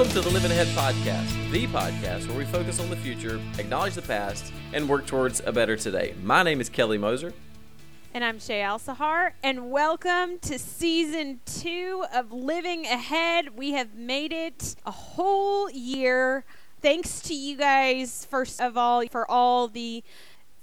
Welcome to the Living Ahead Podcast, the podcast where we focus on the future, acknowledge the past, and work towards a better today. My name is Kelly Moser. And I'm Shay Al Sahar, and welcome to season two of Living Ahead. We have made it a whole year. Thanks to you guys, first of all, for all the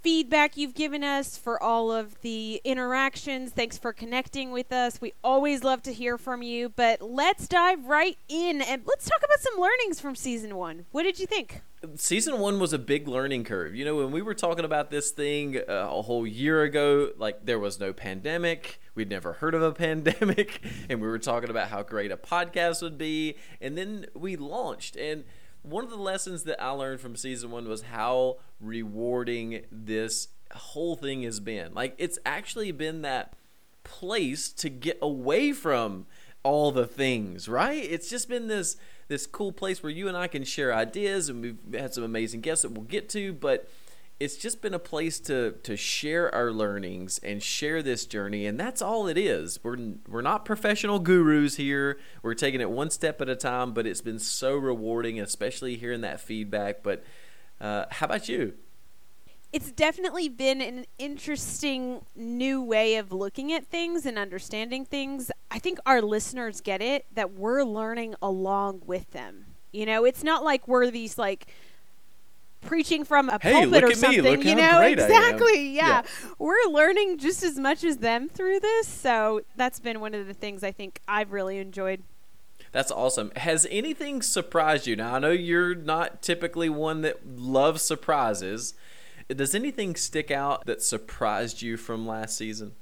feedback you've given us, for all of the interactions. Thanks for connecting with us. We always love to hear from you. But let's dive right in and let's talk about some learnings from season one. What did you think? Season one was a big learning curve. You know, when we were talking about this thing uh, a whole year ago, like there was no pandemic. We'd never heard of a pandemic. And we were talking about how great a podcast would be. And then we launched. And one of the lessons that I learned from season one was how rewarding this whole thing has been. Like, it's actually been that place to get away from all the things, right? It's just been this this cool place where you and I can share ideas and we've had some amazing guests that we'll get to, but it's just been a place to to share our learnings and share this journey and that's all it is we're we're not professional gurus here we're taking it one step at a time but it's been so rewarding especially hearing that feedback but uh, how about you it's definitely been an interesting new way of looking at things and understanding things. I think our listeners get it that we're learning along with them. You know, it's not like we're these like preaching from a hey, pulpit or something. you know, exactly. Yeah. yeah. We're learning just as much as them through this. So that's been one of the things I think I've really enjoyed. That's awesome. Has anything surprised you? Now, I know you're not typically one that loves surprises. Does anything stick out that surprised you from last season?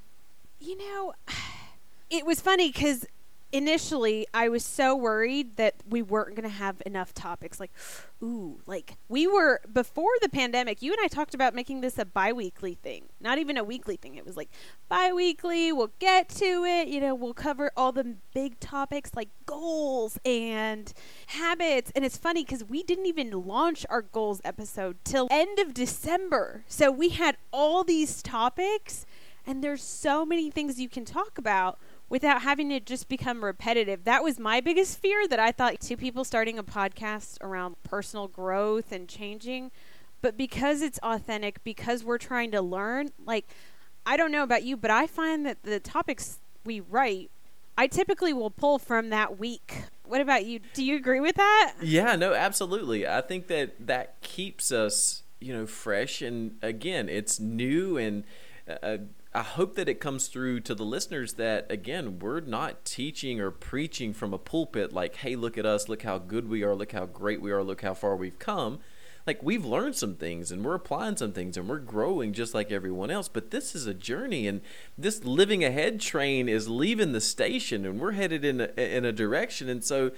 You know, it was funny because initially I was so worried that we weren't going to have enough topics. Like, ooh, like we were before the pandemic. You and I talked about making this a bi-weekly thing, not even a weekly thing. It was like bi-weekly. We'll get to it. You know, we'll cover all the big topics like goals and habits. And it's funny because we didn't even launch our goals episode till end of December. So we had all these topics, and there's so many things you can talk about without having to just become repetitive. That was my biggest fear that I thought two people starting a podcast around personal growth and changing, but because it's authentic, because we're trying to learn, like I don't know about you, but I find that the topics we write, I typically will pull from that week. What about you? Do you agree with that? Yeah, no, absolutely. I think that that keeps us, you know, fresh and again, it's new and uh, I hope that it comes through to the listeners that again we're not teaching or preaching from a pulpit like hey look at us. Look how good we are. Look how great we are. Look how far we've come like we've learned some things and we're applying some things and we're growing just like everyone else but this is a journey and this living ahead train is leaving the station and we're headed in a, in a direction and so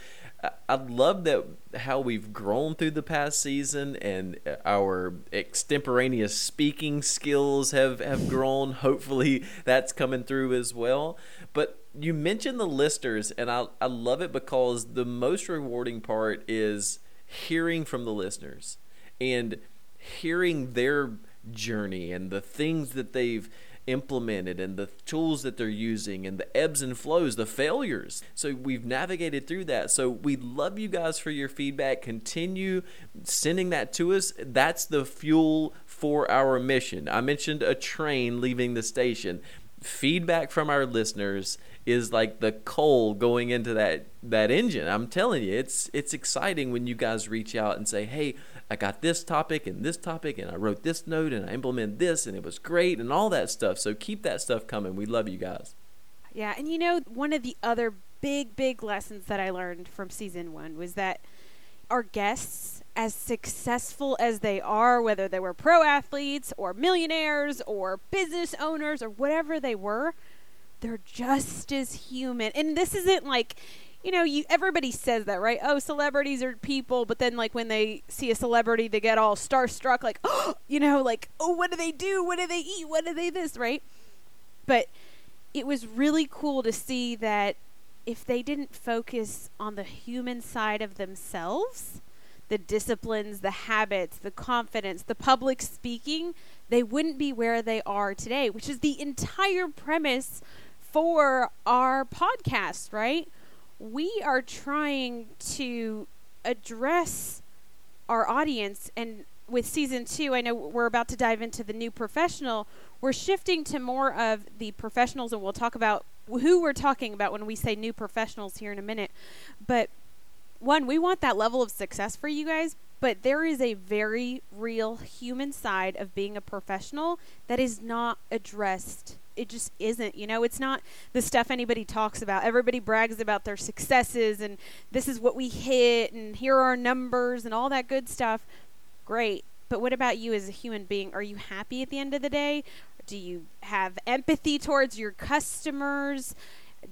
I love that how we've grown through the past season and uh, our extemporaneous speaking skills have, have grown. Hopefully, that's coming through as well. But you mentioned the listers, and I, I love it because the most rewarding part is hearing from the listeners and hearing their journey and the things that they've implemented and the tools that they're using and the ebbs and flows, the failures. So we've navigated through that. So we love you guys for your feedback. Continue sending that to us. That's the fuel for our mission. I mentioned a train leaving the station. Feedback from our listeners is like the coal going into that that engine. I'm telling you, it's it's exciting when you guys reach out and say, "Hey, I got this topic and this topic, and I wrote this note and I implemented this, and it was great, and all that stuff. So keep that stuff coming. We love you guys. Yeah, and you know, one of the other big, big lessons that I learned from season one was that our guests, as successful as they are, whether they were pro athletes or millionaires or business owners or whatever they were, they're just as human. And this isn't like, you know, you everybody says that, right? Oh, celebrities are people, but then like when they see a celebrity, they get all starstruck, like, oh, you know, like, oh, what do they do? What do they eat? What do they this, right? But it was really cool to see that if they didn't focus on the human side of themselves, the disciplines, the habits, the confidence, the public speaking, they wouldn't be where they are today, which is the entire premise for our podcast, right? we are trying to address our audience and with season two, I know we're about to dive into the new professional. We're shifting to more of the professionals, and we'll talk about who we're talking about when we say new professionals here in a minute. But one, we want that level of success for you guys, but there is a very real human side of being a professional that is not addressed. It just isn't. You know, it's not the stuff anybody talks about. Everybody brags about their successes and this is what we hit and here are our numbers and all that good stuff. Great. But what about you as a human being? Are you happy at the end of the day? Do you have empathy towards your customers?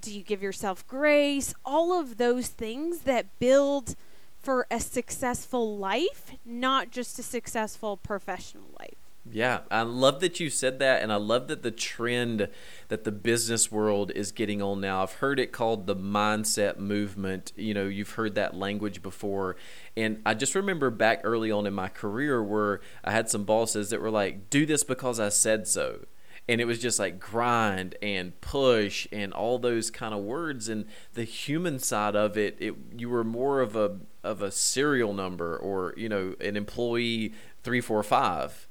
Do you give yourself grace? All of those things that build for a successful life, not just a successful professional life. Yeah, I love that you said that, and I love that the trend that the business world is getting on now. I've heard it called the mindset movement. You know, you've heard that language before. And I just remember back early on in my career where I had some bosses that were like, do this because I said so. And it was just like grind and push and all those kind of words. And the human side of it, it you were more of a of a serial number or, you know, an employee three, four, five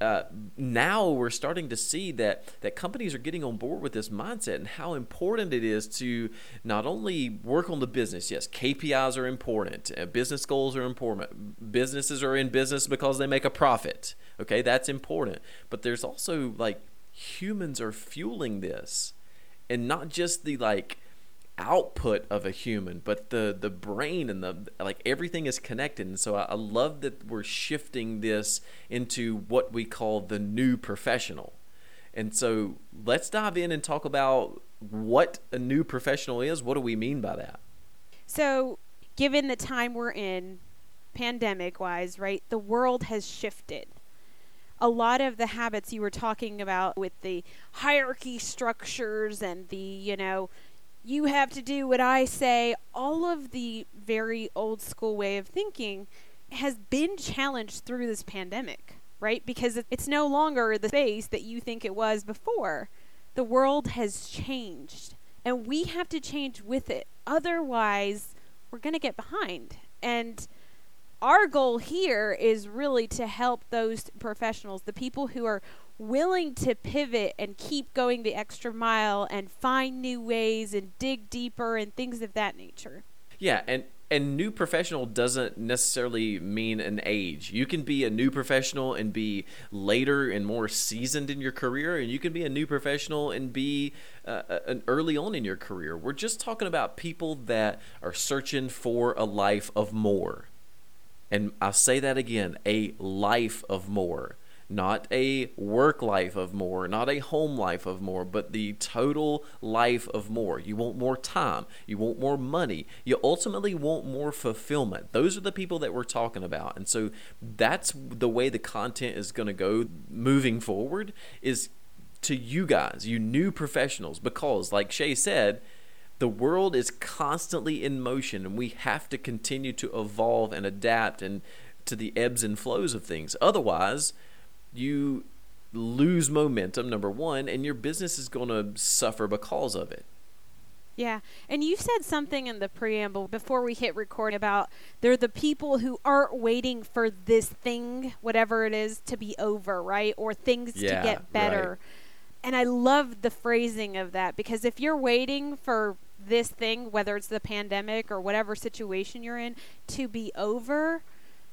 uh, now we're starting to see that that companies are getting on board with this mindset and how important it is to not only work on the business. Yes, KPIs are important. Uh, business goals are important. Businesses are in business because they make a profit. Okay, that's important. But there's also like humans are fueling this, and not just the like output of a human, but the the brain and the like everything is connected. And so I, I love that we're shifting this into what we call the new professional. And so let's dive in and talk about what a new professional is. What do we mean by that? So, given the time we're in, pandemic wise, right, the world has shifted. A lot of the habits you were talking about with the hierarchy structures and the, you know, you have to do what I say, all of the very old school way of thinking has been challenged through this pandemic, right? Because it's no longer the space that you think it was before. The world has changed, and we have to change with it. Otherwise, we're going to get behind. And our goal here is really to help those professionals, the people who are willing to pivot and keep going the extra mile and find new ways and dig deeper and things of that nature. Yeah, and and new professional doesn't necessarily mean an age. You can be a new professional and be later and more seasoned in your career, and you can be a new professional and be uh, an early on in your career. We're just talking about people that are searching for a life of more. And I'll say that again a life of more not a work life of more, not a home life of more, but the total life of more. You want more time, you want more money, you ultimately want more fulfillment. Those are the people that we're talking about. And so that's the way the content is going to go moving forward is to you guys, you new professionals because like Shay said, the world is constantly in motion and we have to continue to evolve and adapt and to the ebbs and flows of things. Otherwise, you lose momentum, number one, and your business is going to suffer because of it. Yeah. And you said something in the preamble before we hit record about they're the people who aren't waiting for this thing, whatever it is, to be over, right? Or things yeah, to get better. Right. And I love the phrasing of that because if you're waiting for this thing, whether it's the pandemic or whatever situation you're in, to be over,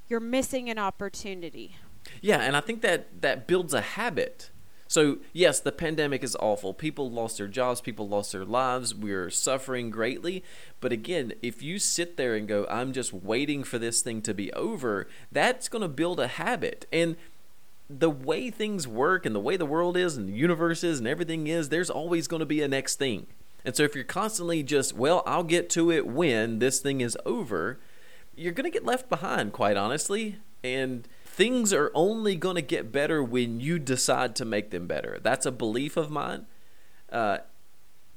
you're missing an opportunity. Yeah, and I think that that builds a habit. So, yes, the pandemic is awful. People lost their jobs, people lost their lives. We're suffering greatly. But again, if you sit there and go, I'm just waiting for this thing to be over, that's going to build a habit. And the way things work and the way the world is and the universe is and everything is, there's always going to be a next thing. And so if you're constantly just, well, I'll get to it when this thing is over, you're going to get left behind, quite honestly. And things are only going to get better when you decide to make them better. That's a belief of mine. Uh,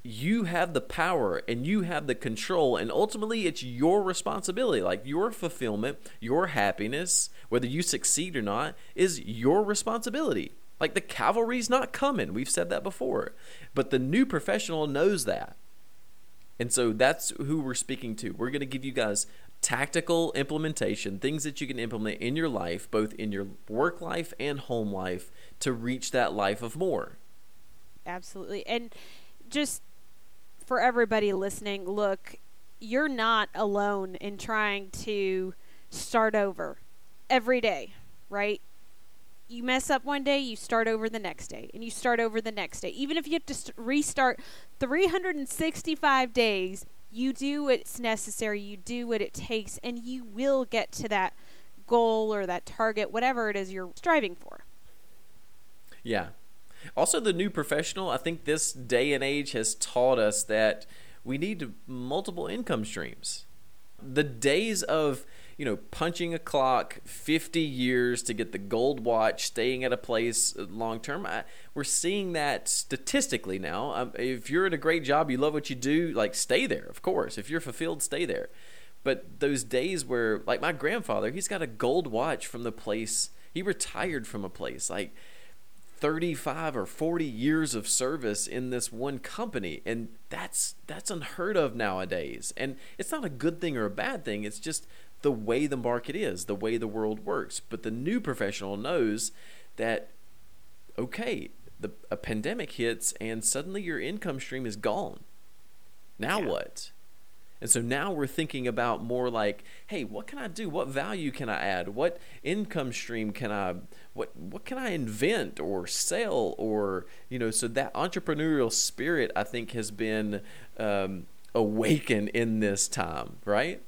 you have the power and you have the control, and ultimately, it's your responsibility. Like your fulfillment, your happiness, whether you succeed or not, is your responsibility. Like the cavalry's not coming. We've said that before. But the new professional knows that. And so that's who we're speaking to. We're going to give you guys tactical implementation, things that you can implement in your life, both in your work life and home life, to reach that life of more. Absolutely. And just for everybody listening, look, you're not alone in trying to start over every day, right? You mess up one day, you start over the next day, and you start over the next day. Even if you have to restart 365 days, you do what's necessary, you do what it takes, and you will get to that goal or that target, whatever it is you're striving for. Yeah. Also, the new professional, I think this day and age has taught us that we need multiple income streams. The days of you know, punching a clock 50 years to get the gold watch, staying at a place long term. We're seeing that statistically now. Um, if you're in a great job, you love what you do, like stay there, of course. If you're fulfilled, stay there. But those days where, like my grandfather, he's got a gold watch from the place, he retired from a place. Like, 35 or 40 years of service in this one company and that's that's unheard of nowadays and it's not a good thing or a bad thing it's just the way the market is, the way the world works. But the new professional knows that, okay, the, a pandemic hits and suddenly your income stream is gone. Now yeah. what? And so now we're thinking about more like, hey, what can I do? What value can I add? What income stream can I what what can I invent or sell or you know? So that entrepreneurial spirit, I think, has been um, awakened in this time, right?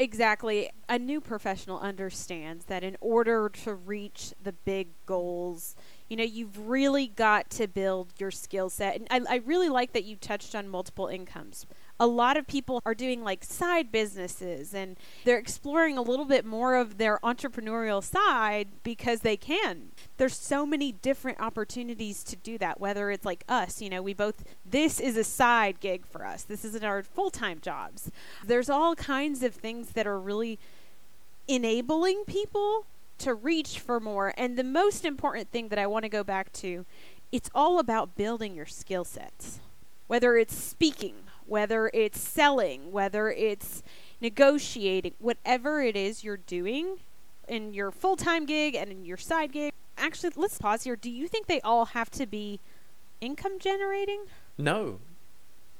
Exactly. A new professional understands that in order to reach the big goals, you know, you've really got to build your skill set. And I, I really like that you touched on multiple incomes a lot of people are doing like side businesses and they're exploring a little bit more of their entrepreneurial side because they can. There's so many different opportunities to do that, whether it's like us, you know, we both, this is a side gig for us. This isn't our full time jobs. There's all kinds of things that are really enabling people to reach for more. And the most important thing that I want to go back to, it's all about building your skill sets. Whether it's speaking, whether it's selling, whether it's negotiating, whatever it is you're doing in your full time gig and in your side gig. Actually, let's pause here. Do you think they all have to be income generating? No.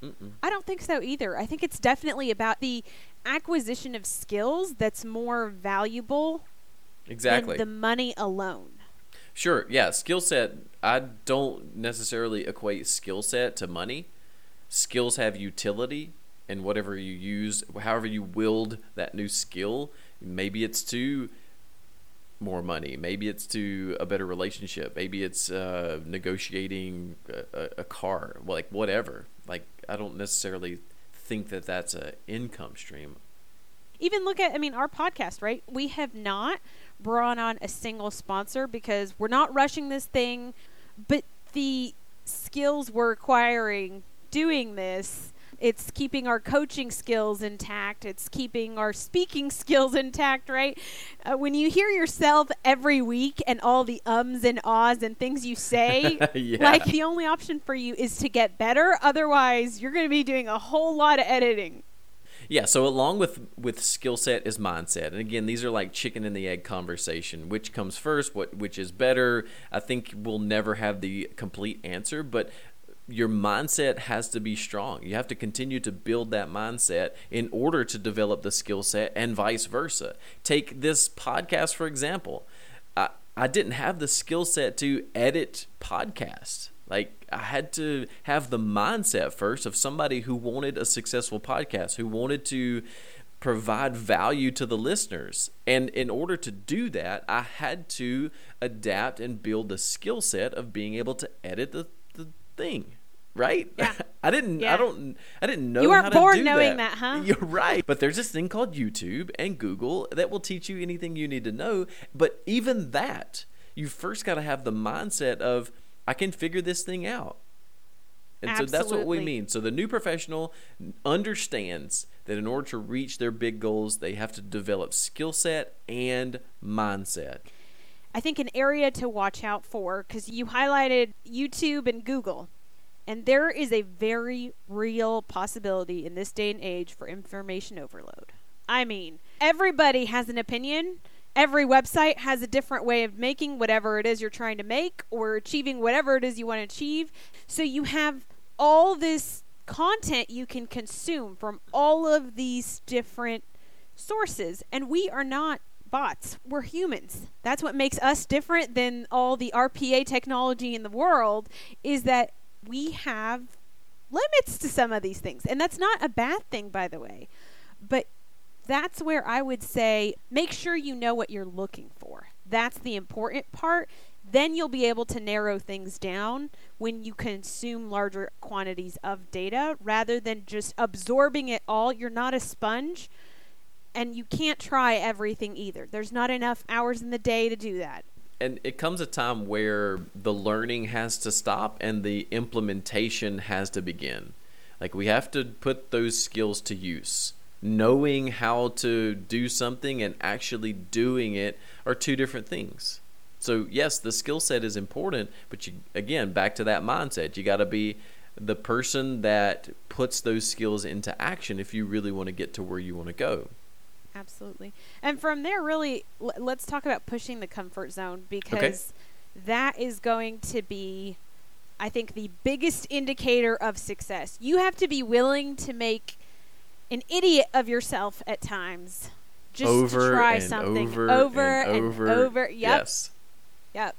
Mm-mm. I don't think so either. I think it's definitely about the acquisition of skills that's more valuable exactly than the money alone. Sure, yeah, skill set. I don't necessarily equate skill set to money skills have utility and whatever you use however you wield that new skill maybe it's to more money maybe it's to a better relationship maybe it's uh, negotiating a, a, car like whatever. Like i don't necessarily think that that's an income stream. Even look at i mean our podcast right? We have not brought on a single sponsor because we're not rushing this thing but the skills we're acquiring doing this. It's keeping our coaching skills intact. It's keeping our speaking skills intact, right? Uh, when you hear yourself every week and all the ums and ahs and things you say, yeah. like the only option for you is to get better. Otherwise, you're going to be doing a whole lot of editing. Yeah, so along with with skill set is mindset. And again, these are like chicken and the egg conversation. Which comes first? What which is better? I think we'll never have the complete answer, but your mindset has to be strong. You have to continue to build that mindset in order to develop the skill set and vice versa. Take this podcast, for example. I, I didn't have the skill set to edit podcasts. Like, I had to have the mindset first of somebody who wanted a successful podcast, who wanted to provide value to the listeners. And in order to do that, I had to adapt and build the skill set of being able to edit the, the thing right? Yeah. I didn't. Yeah. I don't. I didn't know. You weren't born knowing that. that, huh? You're right. But there's this thing called YouTube and Google that will teach you anything you need to know. But even that, you first got to have the mindset of I can figure this thing out. And Absolutely. so that's what we mean. So the new professional understands that in order to reach their big goals, they have to develop skill set and mindset. I think an area to watch out for because you highlighted YouTube and Google And there is a very real possibility in this day and age for information overload. I mean, everybody has an opinion. Every website has a different way of making whatever it is you're trying to make or achieving whatever it is you want to achieve. So you have all this content you can consume from all of these different sources. And we are not bots. We're humans. That's what makes us different than all the RPA technology in the world is that we have limits to some of these things. And that's not a bad thing by the way. But that's where I would say make sure you know what you're looking for. That's the important part. Then you'll be able to narrow things down when you consume larger quantities of data rather than just absorbing it all. You're not a sponge and you can't try everything either. There's not enough hours in the day to do that. And it comes a time where the learning has to stop and the implementation has to begin. Like we have to put those skills to use. Knowing how to do something and actually doing it are two different things. So, yes, the skill set is important, but you again, back to that mindset. You got to be the person that puts those skills into action if you really want to get to where you want to go. Absolutely. And from there, really, l- let's talk about pushing the comfort zone because okay. that is going to be, I think, the biggest indicator of success. You have to be willing to make an idiot of yourself at times just over to try something over over and and over. over. Yep. Yes. Yep.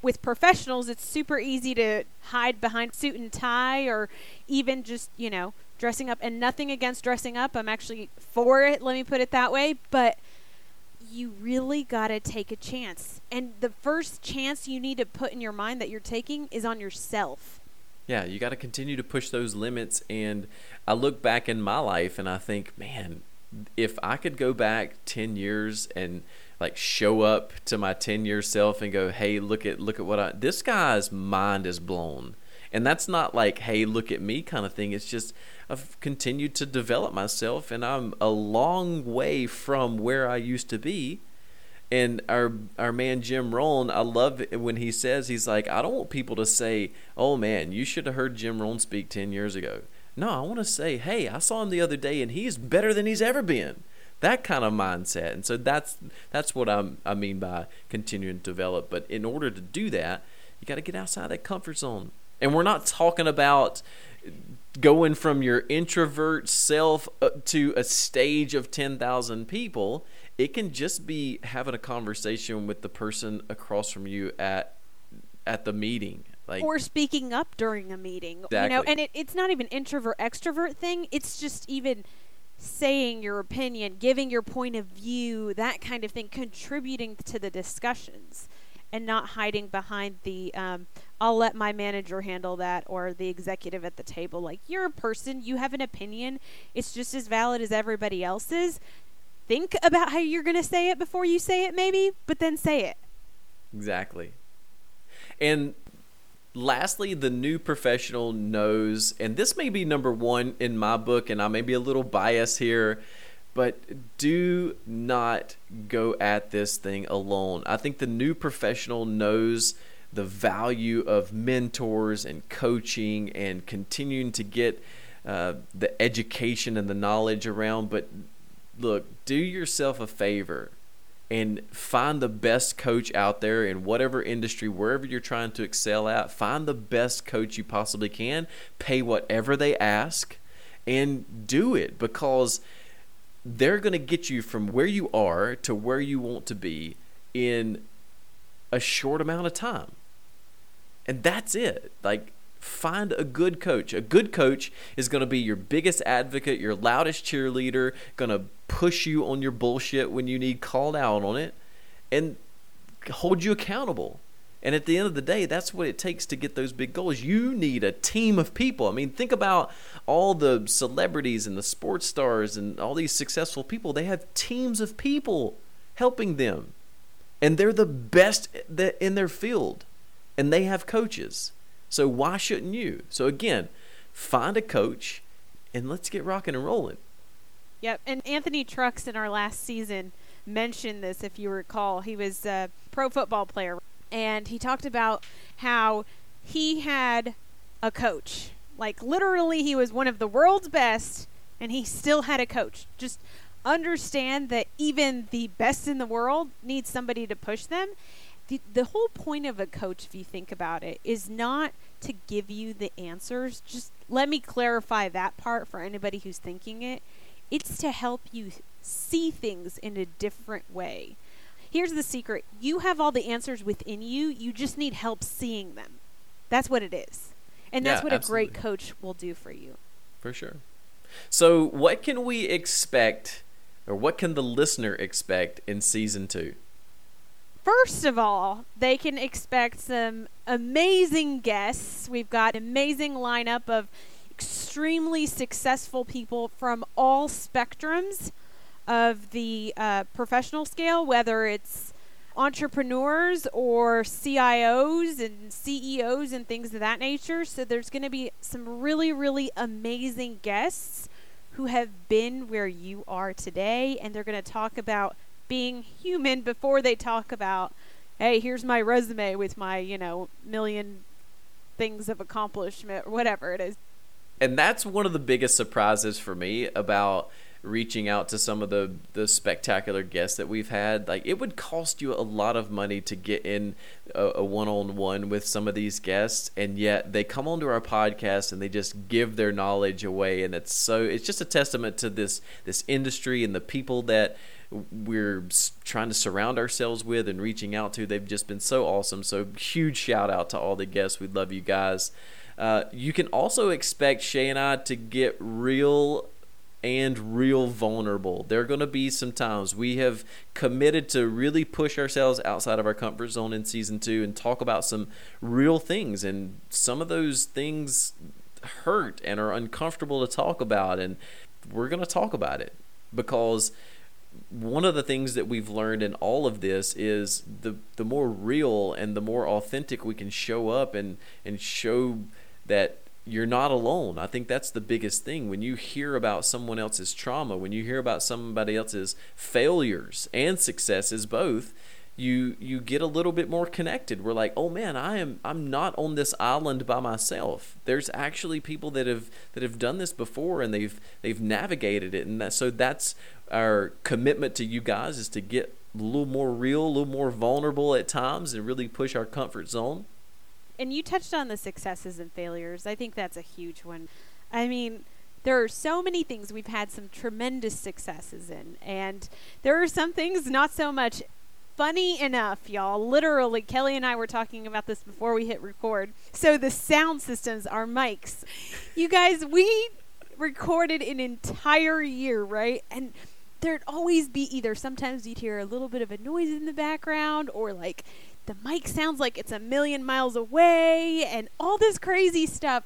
With professionals, it's super easy to hide behind suit and tie or even just, you know, dressing up. And nothing against dressing up. I'm actually for it, let me put it that way. But you really got to take a chance. And the first chance you need to put in your mind that you're taking is on yourself. Yeah, you got to continue to push those limits. And I look back in my life and I think, man, if I could go back 10 years and like show up to my 10 year self and go, "Hey, look at look at what I this guy's mind is blown." And that's not like, "Hey, look at me" kind of thing. It's just I've continued to develop myself and I'm a long way from where I used to be. And our our man Jim Rohn, I love it when he says he's like, I don't want people to say, "Oh man, you should have heard Jim Rohn speak 10 years ago." No, I want to say, "Hey, I saw him the other day and he's better than he's ever been." That kind of mindset. And so that's that's what I'm, I mean by continuing to develop. But in order to do that, you got to get outside that comfort zone. And we're not talking about going from your introvert self to a stage of 10,000 people, it can just be having a conversation with the person across from you at at the meeting. Like, or speaking up during a meeting. Exactly. You know, and it, it's not even introvert extrovert thing. It's just even saying your opinion, giving your point of view, that kind of thing, contributing to the discussions and not hiding behind the um, I'll let my manager handle that or the executive at the table. Like you're a person, you have an opinion. It's just as valid as everybody else's. Think about how you're going to say it before you say it, maybe, but then say it. Exactly. And lastly, the new professional knows, and this may be number one in my book, and I may be a little biased here, but do not go at this thing alone. I think the new professional knows the value of mentors and coaching and continuing to get uh, the education and the knowledge around. But look, do yourself a favor and find the best coach out there in whatever industry, wherever you're trying to excel at. Find the best coach you possibly can, pay whatever they ask, and do it because they're going to get you from where you are to where you want to be in a short amount of time. And that's it. Like, find a good coach. A good coach is going to be your biggest advocate, your loudest cheerleader, going to push you on your bullshit when you need called out on it, and hold you accountable. And at the end of the day, that's what it takes to get those big goals. You need a team of people. I mean, think about all the celebrities and the sports stars and all these successful people. They have teams of people helping them. And they're the best in their field. And they have coaches. So why shouldn't you? So again, find a coach and let's get rocking and rolling. Yep. And Anthony Trucks in our last season mentioned this, if you recall. He was a pro football player and he talked about how he had a coach. Like literally he was one of the world's best and he still had a coach. Just understand that even the best in the world needs somebody to push them. The, the whole point of a coach, if you think about it, is not to give you the answers. Just let me clarify that part for anybody who's thinking it. It's to help you see things in a different way. Here's the secret you have all the answers within you, you just need help seeing them. That's what it is. And that's Yeah, what absolutely. a great coach will do for you. For sure. So, what can we expect, or what can the listener expect in season two? First of all, they can expect some amazing guests. We've got an amazing lineup of extremely successful people from all spectrums of the uh, professional scale, whether it's entrepreneurs or CIOs and CEOs and things of that nature. So there's going to be some really, really amazing guests who have been where you are today, and they're going to talk about being human before they talk about, hey, here's my resume with my, you know, million things of accomplishment or whatever it is. and that's one of the biggest surprises for me about reaching out to some of the the spectacular guests that we've had like it would cost you a lot of money to get in a, a one-on-one with some of these guests and yet they come onto our podcast and they just give their knowledge away and it's so it's just a testament to this this industry and the people that we're trying to surround ourselves with and reaching out to. They've just been so awesome. So huge shout out to all the guests. We love you guys. Uh, you can also expect Shay and I to get real and real vulnerable. There are going to be some times we have committed to really push ourselves outside of our comfort zone in season two and talk about some real things. And some of those things hurt and are uncomfortable to talk about. And we're going to talk about it because one of the things that we've learned in all of this is the the more real and the more authentic we can show up and and show that you're not alone. I think that's the biggest thing. When you hear about someone else's trauma, when you hear about somebody else's failures and successes both, you you get a little bit more connected. We're like, "Oh man, I am I'm not on this island by myself. There's actually people that have that have done this before and they've they've navigated it." And that so that's our commitment to you guys is to get a little more real, a little more vulnerable at times and really push our comfort zone. And you touched on the successes and failures. I think that's a huge one. I mean, there are so many things we've had some tremendous successes in, and there are some things not so much funny enough, y'all. Literally, Kelly and I were talking about this before we hit record. So, the sound systems, our mics. You guys, we recorded an entire year, right? And there'd always be either sometimes you'd hear a little bit of a noise in the background or like the mic sounds like it's a million miles away and all this crazy stuff.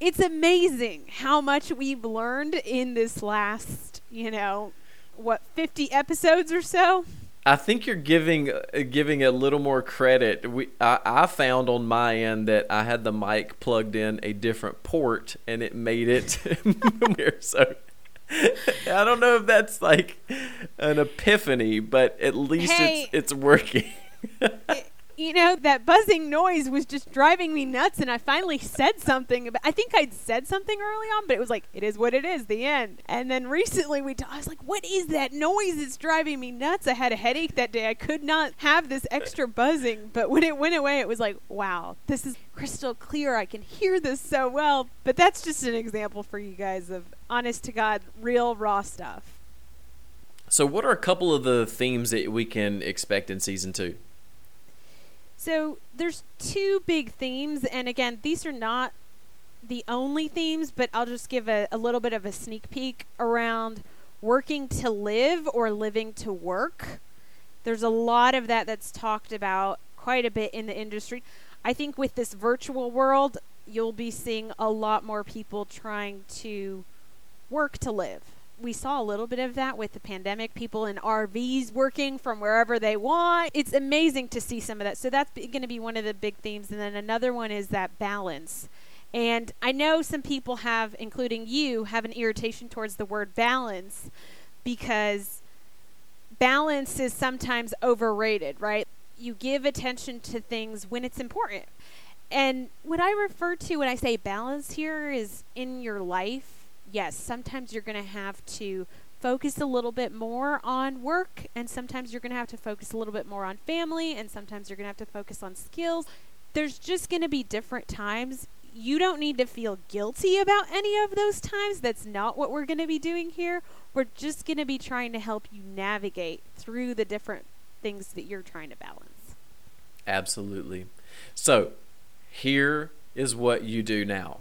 It's amazing how much we've learned in this last, you know, what 50 episodes or so. I think you're giving uh, giving a little more credit. We I, I found on my end that I had the mic plugged in a different port and it made it weird. So I don't know if that's like an epiphany, but at least Hey. it's it's working. It- you know, that buzzing noise was just driving me nuts and I finally said something about I think I'd said something early on, but it was like it is what it is, the end. And then recently we t- I was like, "What is that noise? It's driving me nuts." I had a headache that day. I could not have this extra buzzing, but when it went away, it was like, "Wow, this is crystal clear. I can hear this so well." But that's just an example for you guys of honest to god real raw stuff. so, what are a couple of the themes that we can expect in season two? So there's two big themes, and again, these are not the only themes, but I'll just give a, a little bit of a sneak peek around working to live or living to work. There's a lot of that that's talked about quite a bit in the industry. I think with this virtual world, you'll be seeing a lot more people trying to work to live. We saw a little bit of that with the pandemic, people in RVs working from wherever they want. It's amazing to see some of that. So that's going to be one of the big themes. And then another one is that balance. And I know some people have, including you, have an irritation towards the word balance because balance is sometimes overrated, right? You give attention to things when it's important. And what I refer to when I say balance here is in your life, yes, sometimes you're going to have to focus a little bit more on work, and sometimes you're going to have to focus a little bit more on family, and sometimes you're going to have to focus on skills. There's just going to be different times. You don't need to feel guilty about any of those times. That's not what we're going to be doing here. We're just going to be trying to help you navigate through the different things that you're trying to balance. Absolutely. So, here is what you do now.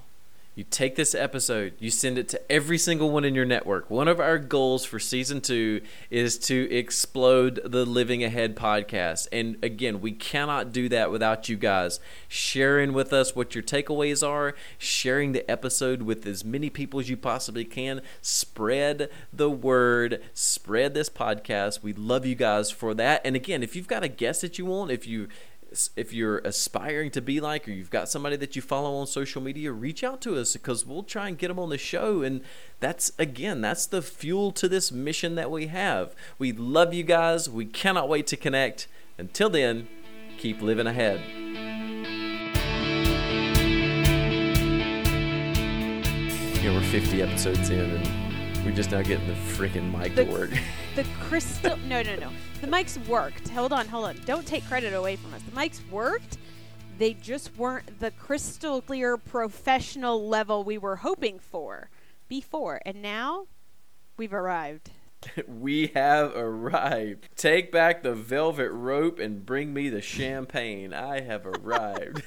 You take this episode, you send it to every single one in your network. One of our goals for season two is to explode the Living Ahead podcast. And again, we cannot do that without you guys sharing with us what your takeaways are, sharing the episode with as many people as you possibly can. Spread the word, spread this podcast. We love you guys for that. And again, if you've got a guest that you want, if you if you're aspiring to be like or you've got somebody that you follow on social media reach out to us because we'll try and get them on the show. And that's again that's the fuel to this mission that we have. We love you guys. We cannot wait to connect. Until then keep living ahead. You know we're 50 episodes in and we're just now getting the freaking mic The- to work The crystal. no, no, no. The mics worked. Hold on, hold on. Don't take credit away from us. The mics worked. They just weren't the crystal clear professional level we were hoping for before. And now we've arrived. we have arrived. Take back the velvet rope and bring me the champagne. I have arrived.